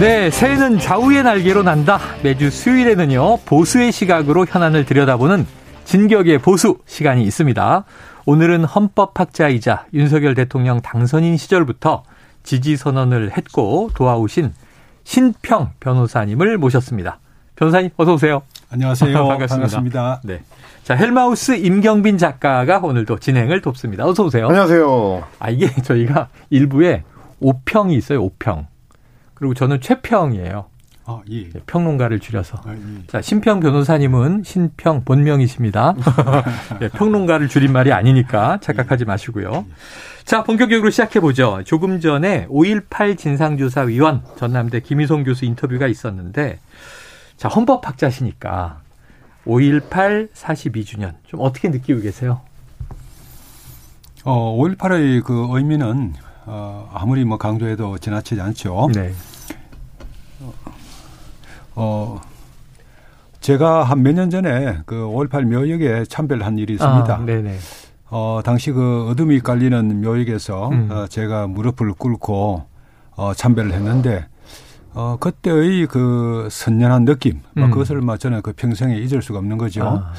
네, 새해는 좌우의 날개로 난다. 매주 수요일에는요, 보수의 시각으로 현안을 들여다보는 진격의 보수 시간이 있습니다. 오늘은 헌법학자이자 윤석열 대통령 당선인 시절부터 지지 선언을 했고 도와오신 신평 변호사님을 모셨습니다. 변호사님 어서 오세요. 안녕하세요. 반갑습니다. 반갑습니다. 네. 자, 헬마우스 임경빈 작가가 오늘도 진행을 돕습니다. 어서 오세요. 안녕하세요. 아, 이게 저희가 일부에 오평이 있어요. 오평. 그리고 저는 최평이에요. 아, 예. 네, 평론가를 줄여서. 아, 예. 자, 신평 변호사님은 신평 본명이십니다. 네, 평론가를 줄인 말이 아니니까 착각하지 마시고요. 자, 본격적으로 시작해보죠. 조금 전에 5.18 진상조사위원 전남대 김희송 교수 인터뷰가 있었는데, 자, 헌법학자시니까 5.18 42주년 좀 어떻게 느끼고 계세요? 어, 5.18의 그 의미는 어, 아무리 뭐 강조해도 지나치지 않죠. 네. 어, 제가 한 몇 년 전에 그5.18 묘역에 참배를 한 일이 있습니다. 아, 네네. 어, 당시 그 어둠이 깔리는 묘역에서 음. 어, 제가 무릎을 꿇고 어, 참배를 했는데 어, 그때의 그 선연한 느낌, 뭐 음. 그것을 뭐 저는 그 평생에 잊을 수가 없는 거죠. 아.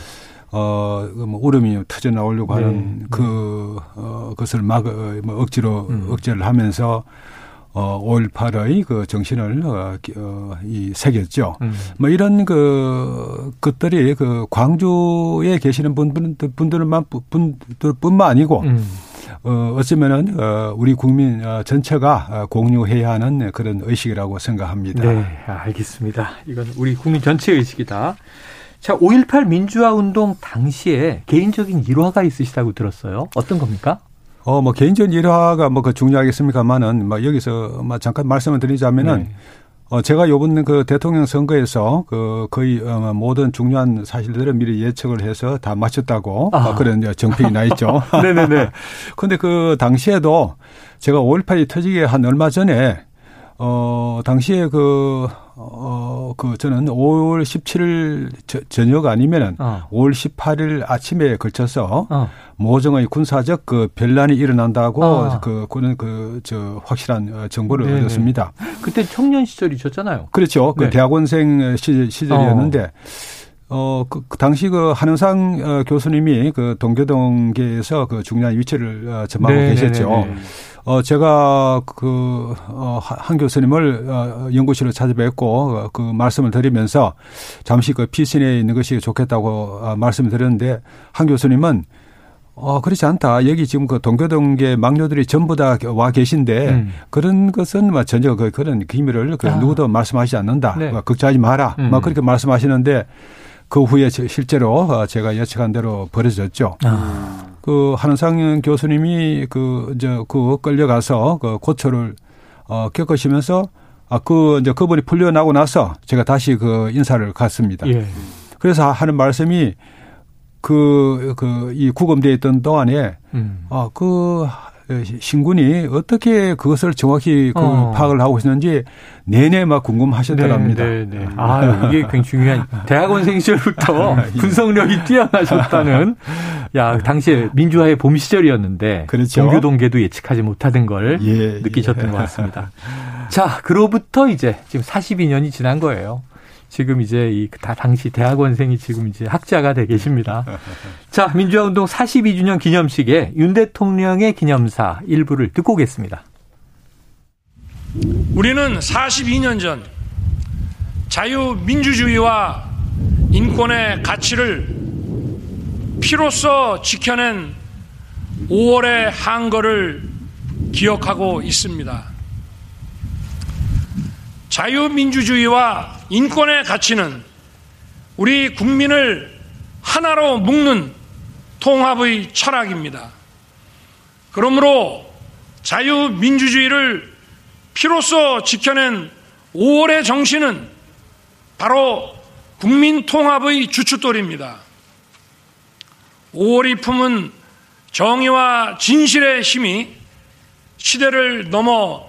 어, 그뭐 울음이 터져 나오려고 네. 하는 그, 어, 것을 막, 어, 뭐 억지로, 음. 억제를 하면서 어, 5.18의 그 정신을, 어, 어, 이, 새겼죠. 음. 뭐 이런 그, 것들이 그 광주에 계시는 분들, 분들만, 분들 뿐만 아니고, 음. 어, 어쩌면은, 어, 우리 국민 어, 전체가 어, 공유해야 하는 그런 의식이라고 생각합니다. 네, 알겠습니다. 이건 우리 국민 전체 의식이다. 자, 5.18 민주화 운동 당시에 개인적인 일화가 있으시다고 들었어요. 어떤 겁니까? 어, 뭐, 개인적인 일화가 뭐, 그 중요하겠습니까만은, 뭐, 여기서 뭐, 잠깐 말씀을 드리자면은, 네. 어, 제가 요번 그 대통령 선거에서 그 거의 어, 모든 중요한 사실들을 미리 예측을 해서 다 맞췄다고 아. 그런 정평이 나 있죠. 네네네. 근데 그 당시에도 제가 5.18이 터지기 한 얼마 전에 어, 당시에 그, 어, 그, 저는 5월 17일 저, 저녁 아니면은 어. 5월 18일 아침에 걸쳐서 어. 모종의 군사적 그 변란이 일어난다고 어. 그, 그는 그, 저, 확실한 어, 정보를 네네. 얻었습니다. 그때 청년 시절이셨잖아요. 그렇죠. 그 네. 대학원생 시절, 시절이었는데 어, 그, 그 당시 그 한흥상 어, 교수님이 그 동교동계에서 그 중요한 위치를 어, 점하고 네, 계셨죠. 어, 제가 그, 어, 한 교수님을 어, 연구실로 찾아뵙고 어, 그 말씀을 드리면서 잠시 그 피신에 있는 것이 좋겠다고 어, 말씀을 드렸는데 한 교수님은 어, 그렇지 않다. 여기 지금 그 동교동계 막료들이 전부 다 와 계신데 음. 그런 것은 뭐 전혀 그 그런 기밀을 그 아. 누구도 말씀하지 않는다. 네. 뭐 걱정하지 마라. 음. 막 그렇게 말씀하시는데 그 후에 실제로 어, 제가 예측한 대로 벌어졌죠. 아. 그 한상영 교수님이 그 이제 그 끌려가서 그 고초를 어 겪으시면서 아그 이제 그분이 풀려나고 나서 제가 다시 그 인사를 갔습니다. 예. 그래서 하는 말씀이 그 그 이 구검대에 있던 동안에 음. 아그 신군이 어떻게 그것을 정확히 그 어. 파악을 하고 있는지 내내 막 궁금하셨더랍니다. 네, 네, 네. 아, 이게 굉장히 중요한 대학원생 시절부터 예. 분석력이 뛰어나셨다는 야, 당시에 민주화의 봄 시절이었는데 그렇죠. 동교동계도 예측하지 못하던 걸 예, 느끼셨던 예. 것 같습니다. 자, 그로부터 이제 지금 42년이 지난 거예요. 지금 이제 이 다 당시 대학원생이 지금 이제 학자가 되 계십니다. 자, 민주화 운동 42주년 기념식에 윤 대통령의 기념사 일부를 듣고 오겠습니다. 우리는 42년 전 자유민주주의와 인권의 가치를 피로써 지켜낸 5월의 한거를 기억하고 있습니다. 자유민주주의와 인권의 가치는 우리 국민을 하나로 묶는 통합의 철학입니다. 그러므로 자유민주주의를 피로써 지켜낸 5월의 정신은 바로 국민 통합의 주춧돌입니다. 5월이 품은 정의와 진실의 힘이 시대를 넘어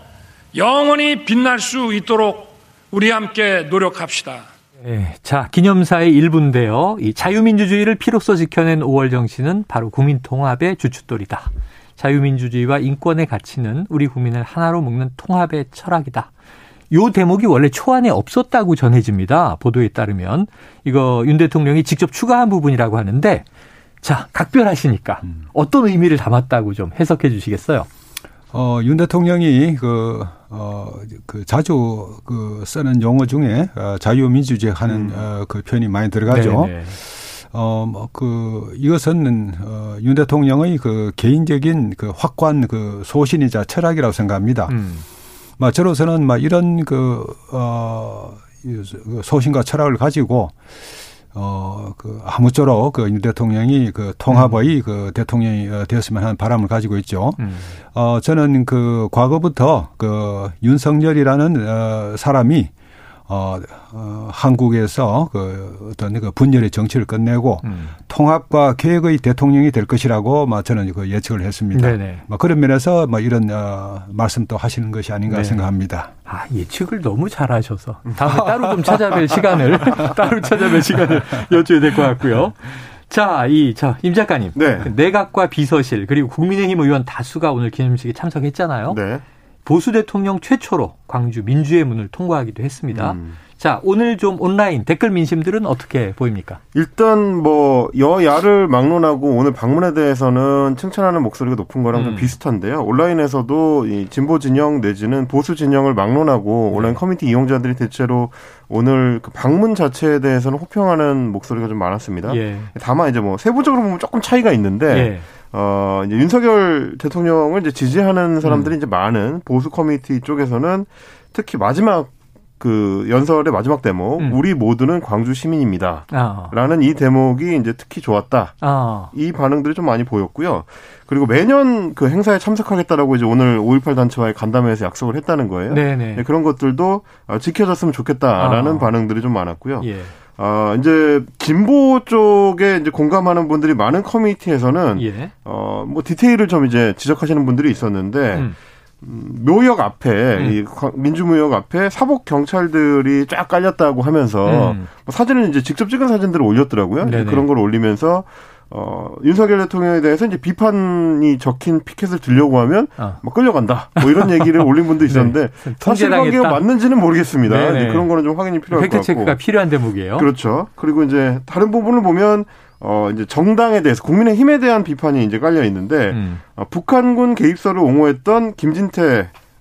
영원히 빛날 수 있도록 우리 함께 노력합시다. 네, 자, 기념사의 일부인데요. 이 자유민주주의를 피로써 지켜낸 5월 정신은 바로 국민통합의 주춧돌이다. 자유민주주의와 인권의 가치는 우리 국민을 하나로 묶는 통합의 철학이다. 요 대목이 원래 초안에 없었다고 전해집니다. 보도에 따르면 이거 윤 대통령이 직접 추가한 부분이라고 하는데 자 각별하시니까 음. 어떤 의미를 담았다고 좀 해석해 주시겠어요? 어, 윤 대통령이 그, 어, 그 자주 그 쓰는 용어 중에 어, 자유민주주의 하는 음. 어, 그 표현이 많이 들어가죠. 네네. 어, 뭐, 그, 이것은, 어, 윤 대통령의 그 개인적인 그 확고한 그 소신이자 철학이라고 생각합니다. 음. 막 저로서는 막 이런 그, 어, 그 소신과 철학을 가지고 어, 그, 아무쪼록 그윤 대통령이 그 통합의 음. 그 대통령이 어, 되었으면 하는 바람을 가지고 있죠. 음. 어, 저는 그 과거부터 그 윤석열이라는 어, 사람이 어, 어, 한국에서 그 어떤 그 분열의 정치를 끝내고 음. 통합과 계획의 대통령이 될 것이라고 뭐 저는 그 예측을 했습니다. 네네. 뭐 그런 면에서 뭐 이런 어, 말씀도 하시는 것이 아닌가 네 생각합니다. 아 예측을 너무 잘하셔서 다음에 따로 좀 찾아뵐 시간을 따로 찾아뵐 시간을 여쭤야 될 것 같고요. 자, 이, 자, 임 작가님. 네. 내각과 비서실, 그리고 국민의힘 의원 다수가 오늘 기념식에 참석했잖아요. 네. 보수 대통령 최초로 광주 민주의 문을 통과하기도 했습니다. 음. 자, 오늘 좀 온라인 댓글 민심들은 어떻게 보입니까? 일단 뭐 여야를 막론하고 오늘 방문에 대해서는 칭찬하는 목소리가 높은 거랑 음. 좀 비슷한데요. 온라인에서도 이 진보 진영 내지는 보수 진영을 막론하고 온라인 네. 커뮤니티 이용자들이 대체로 오늘 그 방문 자체에 대해서는 호평하는 목소리가 좀 많았습니다. 예. 다만 이제 뭐 세부적으로 보면 조금 차이가 있는데 예. 어, 이제 윤석열 대통령을 이제 지지하는 사람들이 음. 이제 많은 보수 커뮤니티 쪽에서는 특히 마지막 그 연설의 마지막 대목 음. 우리 모두는 광주 시민입니다. 아. 라는 이 대목이 이제 특히 좋았다. 아. 이 반응들이 좀 많이 보였고요. 그리고 매년 그 행사에 참석하겠다라고 이제 오늘 5.18 단체와의 간담회에서 약속을 했다는 거예요. 네네. 네, 그런 것들도 어, 지켜졌으면 좋겠다라는 아. 반응들이 좀 많았고요. 예. 어, 이제 진보 쪽에 이제 공감하는 분들이 많은 커뮤니티에서는 예. 어, 뭐 디테일을 좀 이제 지적하시는 분들이 있었는데 음. 음 묘역 앞에 음. 이 민주묘역 앞에 사복 경찰들이 쫙 깔렸다고 하면서 음. 뭐 사진을 이제 직접 찍은 사진들을 올렸더라고요. 그런 걸 올리면서 어, 윤석열 대통령에 대해서 이제 비판이 적힌 피켓을 들려고 하면 어. 뭐 끌려간다. 뭐 이런 얘기를 올린 분도 네. 있었는데 네. 사실관계가 맞는지는 모르겠습니다. 그런 거는 좀 확인이 필요할 것 같고. 팩트 체크가 필요한 대목이에요. 그렇죠. 그리고 이제 다른 부분을 보면 어 이제 정당에 대해서 국민의 힘에 대한 비판이 이제 깔려 있는데 음. 어, 북한군 개입설을 옹호했던 김진태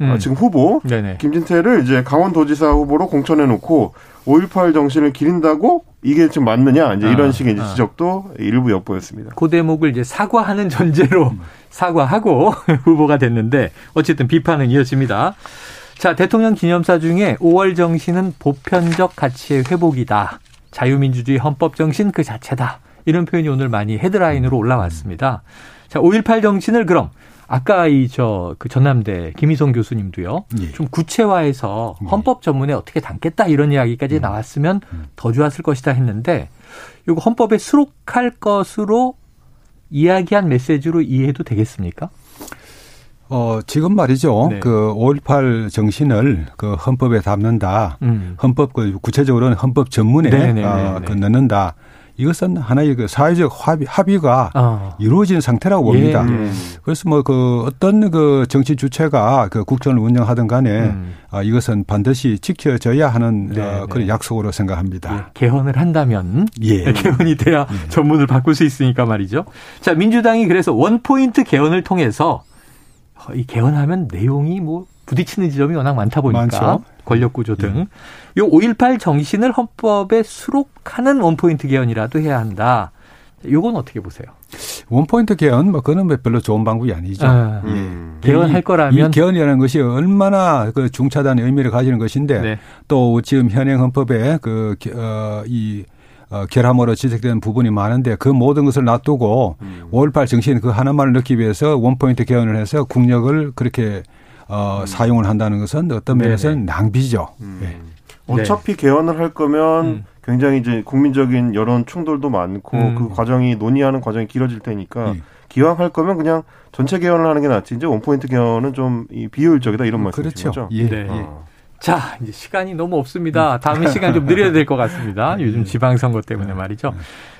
어, 음. 어, 지금 후보 네네. 김진태를 이제 강원도지사 후보로 공천해 놓고 5.18 정신을 기린다고 이게 지금 맞느냐 이제 이런 아, 식의 이제 아. 지적도 일부 엿보였습니다. 그 대목을 이제 사과하는 전제로 음. 사과하고 후보가 됐는데 어쨌든 비판은 이어집니다. 자 대통령 기념사 중에 5월 정신은 보편적 가치의 회복이다. 자유민주주의 헌법 정신 그 자체다. 이런 표현이 오늘 많이 헤드라인으로 올라왔습니다. 자, 5.18 정신을 그럼 아까 이 저 그 전남대 김희성 교수님도요. 예. 좀 구체화해서 예. 헌법 전문에 어떻게 담겠다 이런 이야기까지 음. 나왔으면 음. 더 좋았을 것이다 했는데 이거 헌법에 수록할 것으로 이야기한 메시지로 이해해도 되겠습니까? 어, 지금 말이죠. 네. 그 5.18 정신을 그 헌법에 담는다. 음. 헌법 그 구체적으로는 헌법 전문에 네, 네, 어, 그 넣는다. 이것은 하나의 그 사회적 합의, 합의가 어. 이루어진 상태라고 봅니다. 예, 예. 그래서 뭐 그 어떤 그 정치 주체가 그 국정을 운영하든 간에 음. 아, 이것은 반드시 지켜져야 하는 네, 어, 그런 네. 약속으로 생각합니다. 예, 개헌을 한다면 예. 개헌이 돼야 예. 전문을 바꿀 수 있으니까 말이죠. 자, 민주당이 그래서 원포인트 개헌을 통해서 이 개헌하면 내용이 뭐 부딪히는 지점이 워낙 많다 보니까 많죠. 권력 구조 등. 예. 요5.18 정신을 헌법에 수록하는 원포인트 개헌이라도 해야 한다. 요건 어떻게 보세요? 원포인트 개헌, 뭐, 그거는 뭐 별로 좋은 방법이 아니죠. 아, 음. 개헌할 거라면. 이 개헌이라는 것이 얼마나 그 중차단의 의미를 가지는 것인데 네. 또 지금 현행 헌법에 그, 어, 이, 어, 결함으로 지적되는 부분이 많은데 그 모든 것을 놔두고 음. 5.18 정신 그 하나만을 넣기 위해서 원포인트 개헌을 해서 국력을 그렇게 어, 음. 사용을 한다는 것은 어떤 면에서는 낭비죠. 음. 네. 어차피 개헌을 할 거면 음. 굉장히 이제 국민적인 여론 충돌도 많고 음. 그 과정이 논의하는 과정이 길어질 테니까 네. 기왕 할 거면 그냥 전체 개헌을 하는 게 낫지. 이제 원포인트 개헌은 좀 비효율적이다 이런 음, 말씀이시죠? 그렇죠. 예. 네. 아. 자, 이제 시간이 너무 없습니다. 다음에 시간 좀 늘려야 될 것 같습니다. 요즘 지방선거 때문에 말이죠.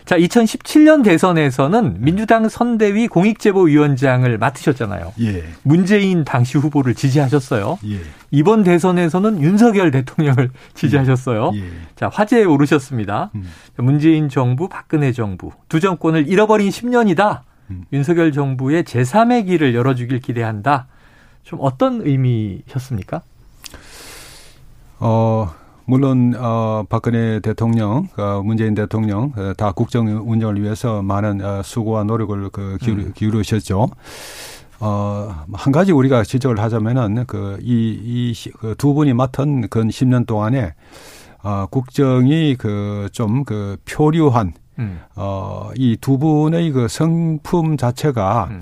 자, 2017년 대선에서는 민주당 선대위 공익제보위원장을 맡으셨잖아요. 예. 문재인 당시 후보를 지지하셨어요. 예. 이번 대선에서는 윤석열 대통령을 지지하셨어요. 예. 자, 화제에 오르셨습니다. 음. 문재인 정부, 박근혜 정부 두 정권을 잃어버린 10년이다. 음. 윤석열 정부의 제3의 길을 열어주길 기대한다. 좀 어떤 의미셨습니까? 어, 물론 어 박근혜 대통령, 어, 문재인 대통령 어, 다 국정 운영을 위해서 많은 어, 수고와 노력을 그 기울이, 음. 어, 한 가지 우리가 지적을 하자면은 그, 이, 이, 그두 분이 맡은 근 10년 동안에 어, 국정이 그 좀그 표류한 음. 어, 이 두 분의 그 성품 자체가 음.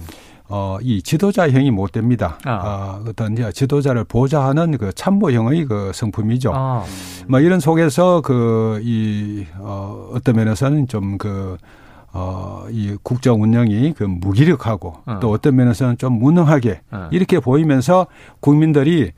어, 이 지도자형이 못 됩니다. 아. 어, 어떤 지도자를 보좌하는 그 참모형의 그 성품이죠. 아. 뭐 이런 속에서 그, 이, 어, 어떤 면에서는 좀 그, 어, 이 국정 운영이 그 무기력하고 어. 또 어떤 면에서는 좀 무능하게 어. 이렇게 보이면서 국민들이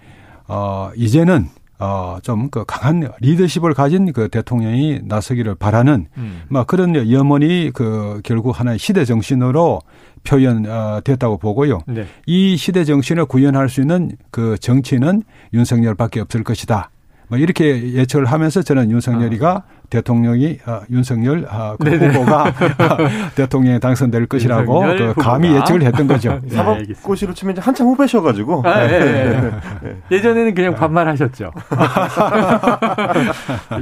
어, 이제는 어, 좀그 강한 리더십을 가진 그 대통령이 나서기를 바라는 음. 막 그런 염원이 그 결국 하나의 시대 정신으로 표현됐다고 어, 보고요. 네. 이 시대 정신을 구현할 수 있는 그 정치는 윤석열밖에 없을 것이다. 뭐 이렇게 예측을 하면서 저는 윤석열이가 아. 대통령이 어, 윤석열 어, 그 후보가 대통령에 당선될 것이라고 그 감히 예측을 했던 거죠. 네, 사법고시로 치면 이제 한참 후배셔가지고 아, 네, 네. 예전에는 그냥 반말하셨죠.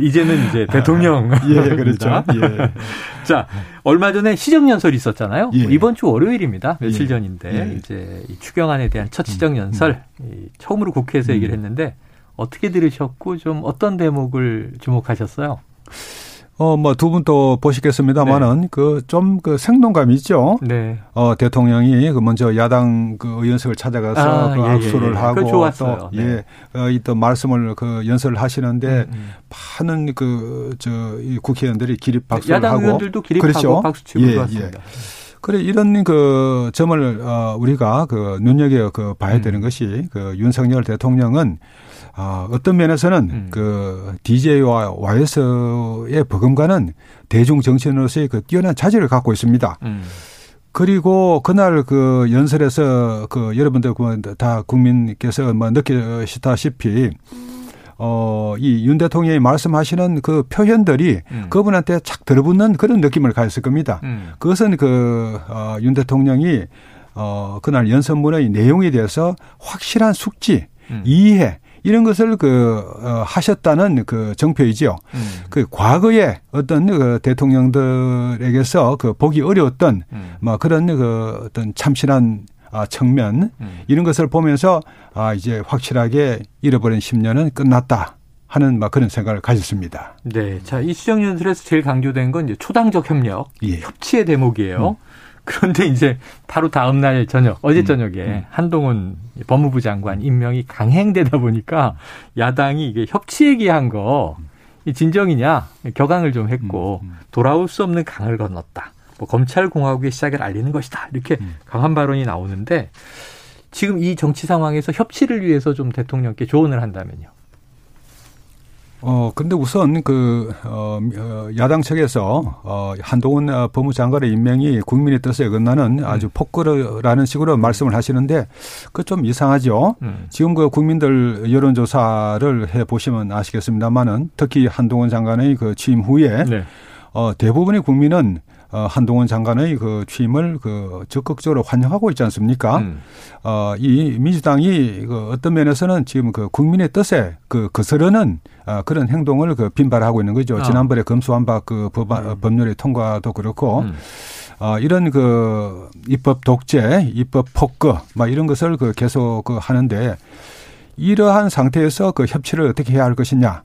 이제는 이제 대통령. 예, 그렇죠. 예. 자, 얼마 전에 시정연설이 있었잖아요. 예. 이번 주 월요일입니다. 며칠 예. 전인데 예. 이제 이 추경안에 대한 첫 시정연설 음. 처음으로 국회에서 얘기를 음. 했는데 어떻게 들으셨고 좀 어떤 대목을 주목하셨어요? 어, 뭐, 두 분 또 보시겠습니다만은, 네. 그, 좀, 그, 생동감 있죠? 네. 어, 대통령이 그, 먼저 야당 그 의원석을 찾아가서 아, 그 예, 악수를 예, 예. 하고. 또, 네. 예, 어, 이또 말씀을 그 연설을 하시는데, 음, 음. 많은 그, 저, 이 국회의원들이 기립 박수를 야당 하고. 의원들도 기립하고 그렇죠? 박수 치고 예, 좋았습니다. 예. 그래 이런 그 점을 어 우리가 그 눈여겨 그 봐야 음. 되는 것이 그 윤석열 대통령은 아, 어떤 면에서는 음. 그 DJ와 YS의 버금가는 대중 정치인으로서의 그 뛰어난 자질을 갖고 있습니다. 음. 그리고 그날 그 연설에서 그 여러분들 다 국민께서 뭐 느끼시다시피 어, 이 윤 대통령이 말씀하시는 그 표현들이 음. 그분한테 착 들어붙는 그런 느낌을 가졌을 겁니다. 음. 그것은 그, 어, 윤 대통령이 어, 그날 연설문의 내용에 대해서 확실한 숙지, 음. 이해, 이런 것을 그 어, 하셨다는 그 정표이지요. 음. 그 과거에 어떤 그 대통령들에게서 그 보기 어려웠던 음. 뭐 그런 그 어떤 참신한 아, 측면 음. 이런 것을 보면서 아 이제 확실하게 잃어버린 10년은 끝났다. 하는 막 그런 생각을 가졌습니다. 네. 자, 이 수정 연설에서 제일 강조된 건 이제 초당적 협력, 예. 협치의 대목이에요. 음. 그런데 이제 바로 다음 날 저녁, 어제 음, 저녁에 음, 음. 한동훈 법무부 장관 임명이 강행되다 보니까 야당이 이게 협치 얘기한 거 진정이냐 격앙을 좀 했고 음, 음. 돌아올 수 없는 강을 건넜다. 뭐 검찰 공화국의 시작을 알리는 것이다. 이렇게 음. 강한 발언이 나오는데 지금 이 정치 상황에서 협치를 위해서 좀 대통령께 조언을 한다면요. 어, 근데 우선 그, 어, 어, 야당 측에서, 어, 한동훈 어, 법무장관의 임명이 국민의 뜻에 어긋나는 아주 음. 폭거라는 식으로 말씀을 하시는데 그 좀 이상하죠. 음. 지금 그 국민들 여론조사를 해 보시면 아시겠습니다만은 특히 한동훈 장관의 그 취임 후에 네. 어, 대부분의 국민은 어, 한동훈 장관의 그 취임을 그 적극적으로 환영하고 있지 않습니까? 음. 어, 이 민주당이 그 어떤 면에서는 지금 그 국민의 뜻에 그 거스르는 어, 그런 행동을 그 빈발하고 있는 거죠. 어. 지난번에 검수완박 그 법안, 음. 법률의 통과도 그렇고 음. 어, 이런 그 입법 독재, 입법 폭거, 막 이런 것을 그 계속 그 하는데 이러한 상태에서 그 협치를 어떻게 해야 할 것이냐.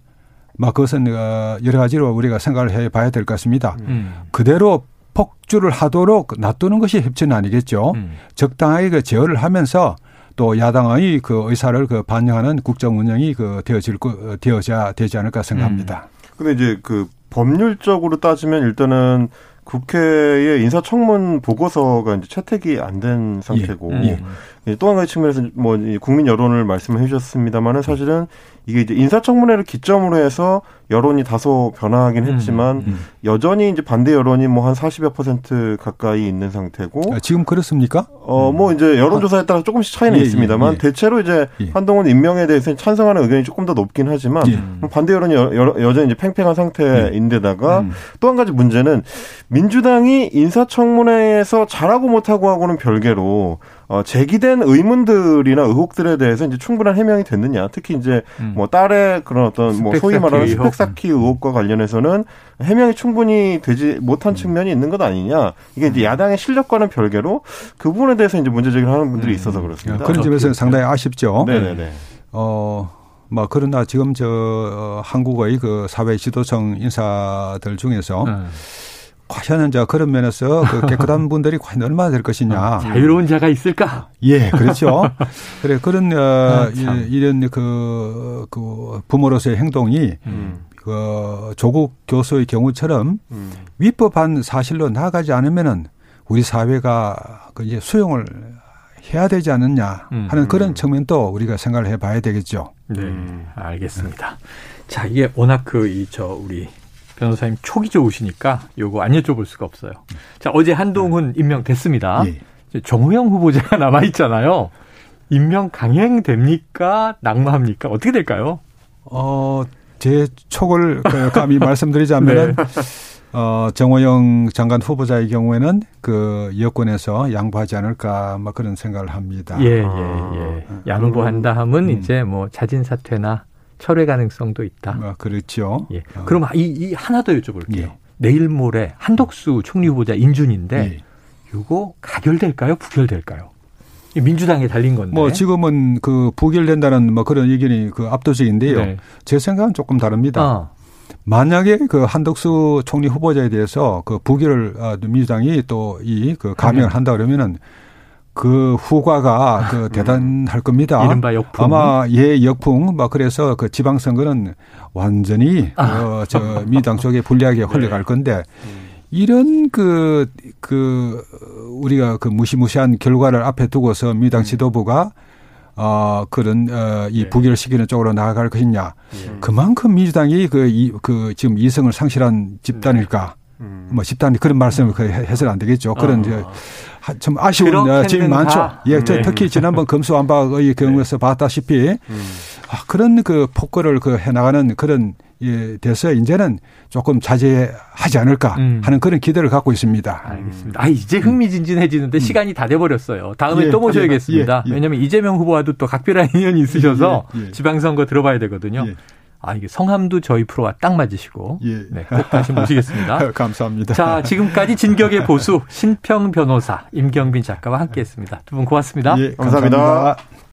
막 그것은 어, 여러 가지로 우리가 생각을 해 봐야 될 것 같습니다. 음. 그대로 폭주를 하도록 놔두는 것이 협치는 아니겠죠. 음. 적당하게 그 제어를 하면서 또 야당의 그 의사를 그 반영하는 국정 운영이 그 되어질 거 되어져야 되지 않을까 생각합니다. 음. 근데 이제 그 법률적으로 따지면 일단은 국회의 인사청문 보고서가 이제 채택이 안 된 상태고 예. 예. 또 한 가지 측면에서 뭐 국민 여론을 말씀해 주셨습니다만은 사실은 이게 이제 인사청문회를 기점으로 해서 여론이 다소 변화하긴 음, 했지만 음, 음. 여전히 이제 반대 여론이 뭐 한 40여 퍼센트 가까이 있는 상태고 아, 지금 그렇습니까? 어뭐 이제 여론조사에 따라 조금씩 차이는 예, 있습니다만 예, 예. 대체로 이제 예. 한동훈 임명에 대해서 찬성하는 의견이 조금 더 높긴 하지만 예. 반대 여론이 여, 전히 이제 팽팽한 상태인데다가 음. 또한 가지 문제는 민주당이 인사청문회에서 잘하고 못하고 하고는 별개로 어, 제기된 의문들이나 의혹들에 대해서 이제 충분한 해명이 됐느냐. 특히 이제 음. 뭐 딸의 그런 어떤 뭐 소위 말하는 스펙 쌓기 의혹과 관련해서는 해명이 충분히 되지 못한 음. 측면이 있는 것 아니냐. 이게 이제 야당의 실력과는 별개로 그 부분에 대해서 이제 문제 제기를 하는 분들이 음. 있어서 그렇습니다. 그런 점에서는 상당히 아쉽죠. 네네네. 어, 뭐 그러나 지금 저 어, 한국의 그 사회 지도층 인사들 중에서 음. 과연 이제 그런 면에서 그 깨끗한 분들이 과연 얼마나 될 것이냐. 아, 자유로운 자가 있을까? 예, 그렇죠. 그래 그런 어, 아, 이런 그, 그 부모로서의 행동이 음. 그 조국 교수의 경우처럼 음. 위법한 사실로 나가지 않으면은 우리 사회가 그 이제 수용을 해야 되지 않느냐 하는 음. 그런 측면도 우리가 생각을 해봐야 되겠죠. 네, 알겠습니다. 자, 이게 워낙 그 이 저 우리 변호사님 촉이 좋으시니까 요거 안 여쭤볼 수가 없어요. 자, 어제 한동훈 네. 임명됐습니다. 예. 정우영 후보자가 남아 있잖아요. 임명 강행됩니까? 낙마합니까? 어떻게 될까요? 어, 제 촉을 그 감히 말씀드리자면 네. 어, 정호영 장관 후보자의 경우에는 그 여권에서 양보하지 않을까 뭐 그런 생각을 합니다. 예, 예, 예. 아, 양보한다 하면 음. 이제 뭐 자진 사퇴나 철회 가능성도 있다. 아, 그렇죠. 예. 어. 그럼 이, 이 하나 더 여쭤볼게요. 예. 내일 모레 한덕수 총리 후보자 인준인데 예. 이거 가결될까요? 부결될까요? 민주당에 달린 건데. 뭐 지금은 그 부결된다는 뭐 그런 의견이 그 압도적인데요. 네. 제 생각은 조금 다릅니다. 아. 만약에 그 한덕수 총리 후보자에 대해서 그 부결을 아, 민주당이 또 이 그 감명을 한다 그러면은 그 후과가 그 음. 대단할 겁니다. 이른바 역풍. 아마 예 역풍 막 그래서 그 지방선거는 완전히 아. 어, 저 민주당 쪽에 불리하게 네. 흘러갈 건데 이런 그, 그, 우리가 그 무시무시한 결과를 앞에 두고서 민주당 음. 지도부가 어, 그런, 어, 이 네. 부결 시키는 쪽으로 나아갈 것이냐. 네. 그만큼 민주당이 그, 이, 그 지금 이성을 상실한 집단일까. 음. 뭐 집단이 그런 말씀을 해서는 안 되겠죠. 그런 어. 좀 아쉬운 어, 점이 많죠. 예, 네. 특히 지난번 검수완박의 경우에서 네. 봤다시피 음. 아, 그런 그 폭거를 그 해나가는 그런 예, 돼서 이제는 조금 자제하지 않을까 음. 하는 그런 기대를 갖고 있습니다. 알겠습니다. 아, 이제 흥미진진해지는데 음. 시간이 다 돼버렸어요. 다음에 예, 또 모셔야겠습니다. 예, 예, 왜냐하면 이재명 후보와도 또 각별한 인연이 있으셔서 예, 예. 지방선거 들어봐야 되거든요. 아, 이게 성함도 저희 프로와 딱 맞으시고. 예. 네, 꼭 다시 모시겠습니다. 감사합니다. 자, 지금까지 진격의 보수 신평 변호사 임경빈 작가와 함께 했습니다. 두 분 고맙습니다. 예, 감사합니다. 감사합니다.